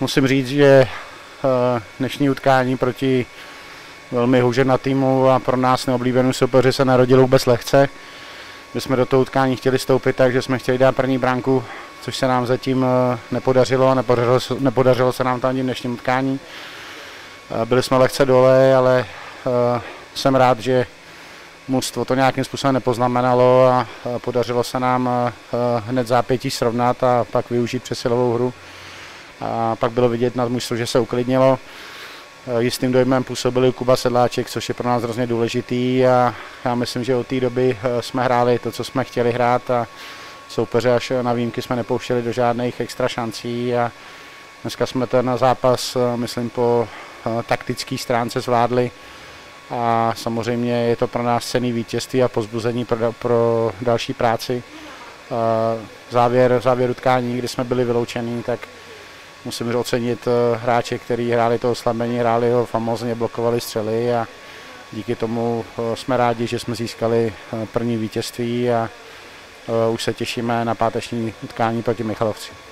musím říct, že dnešní utkání proti velmi týmu a pro nás neoblíbenou soupeři se narodilo vůbec lehce. My jsme do toho utkání chtěli stoupit, takže jsme chtěli dát první bránku, což se nám zatím nepodařilo a nepodařilo, nepodařilo se nám to ani v dnešním utkání. Byli jsme lehce dole, ale jsem rád, že mužstvo to nějakým způsobem nepoznamenalo a podařilo se nám hned zápětí srovnat a pak využít přesilovou hru. A pak bylo vidět na mužstvo, že se uklidnilo. Jistým dojmem působil Kuba Sedláček, což je pro nás hrozně důležitý a já myslím, že od té doby jsme hráli to, co jsme chtěli hrát a soupeře až na výjimky jsme nepouštěli do žádných extra šancí a dneska jsme ten zápas, myslím, po taktické stránce zvládli a samozřejmě je to pro nás cený vítězství a pozbuzení pro, pro další práci. Závěr, závěr utkání, kdy jsme byli vyloučení, tak musím ocenit hráče, kteří hráli to oslabení, hráli ho famózně, blokovali střely a díky tomu jsme rádi, že jsme získali první vítězství a už se těšíme na páteční utkání proti Michalovci.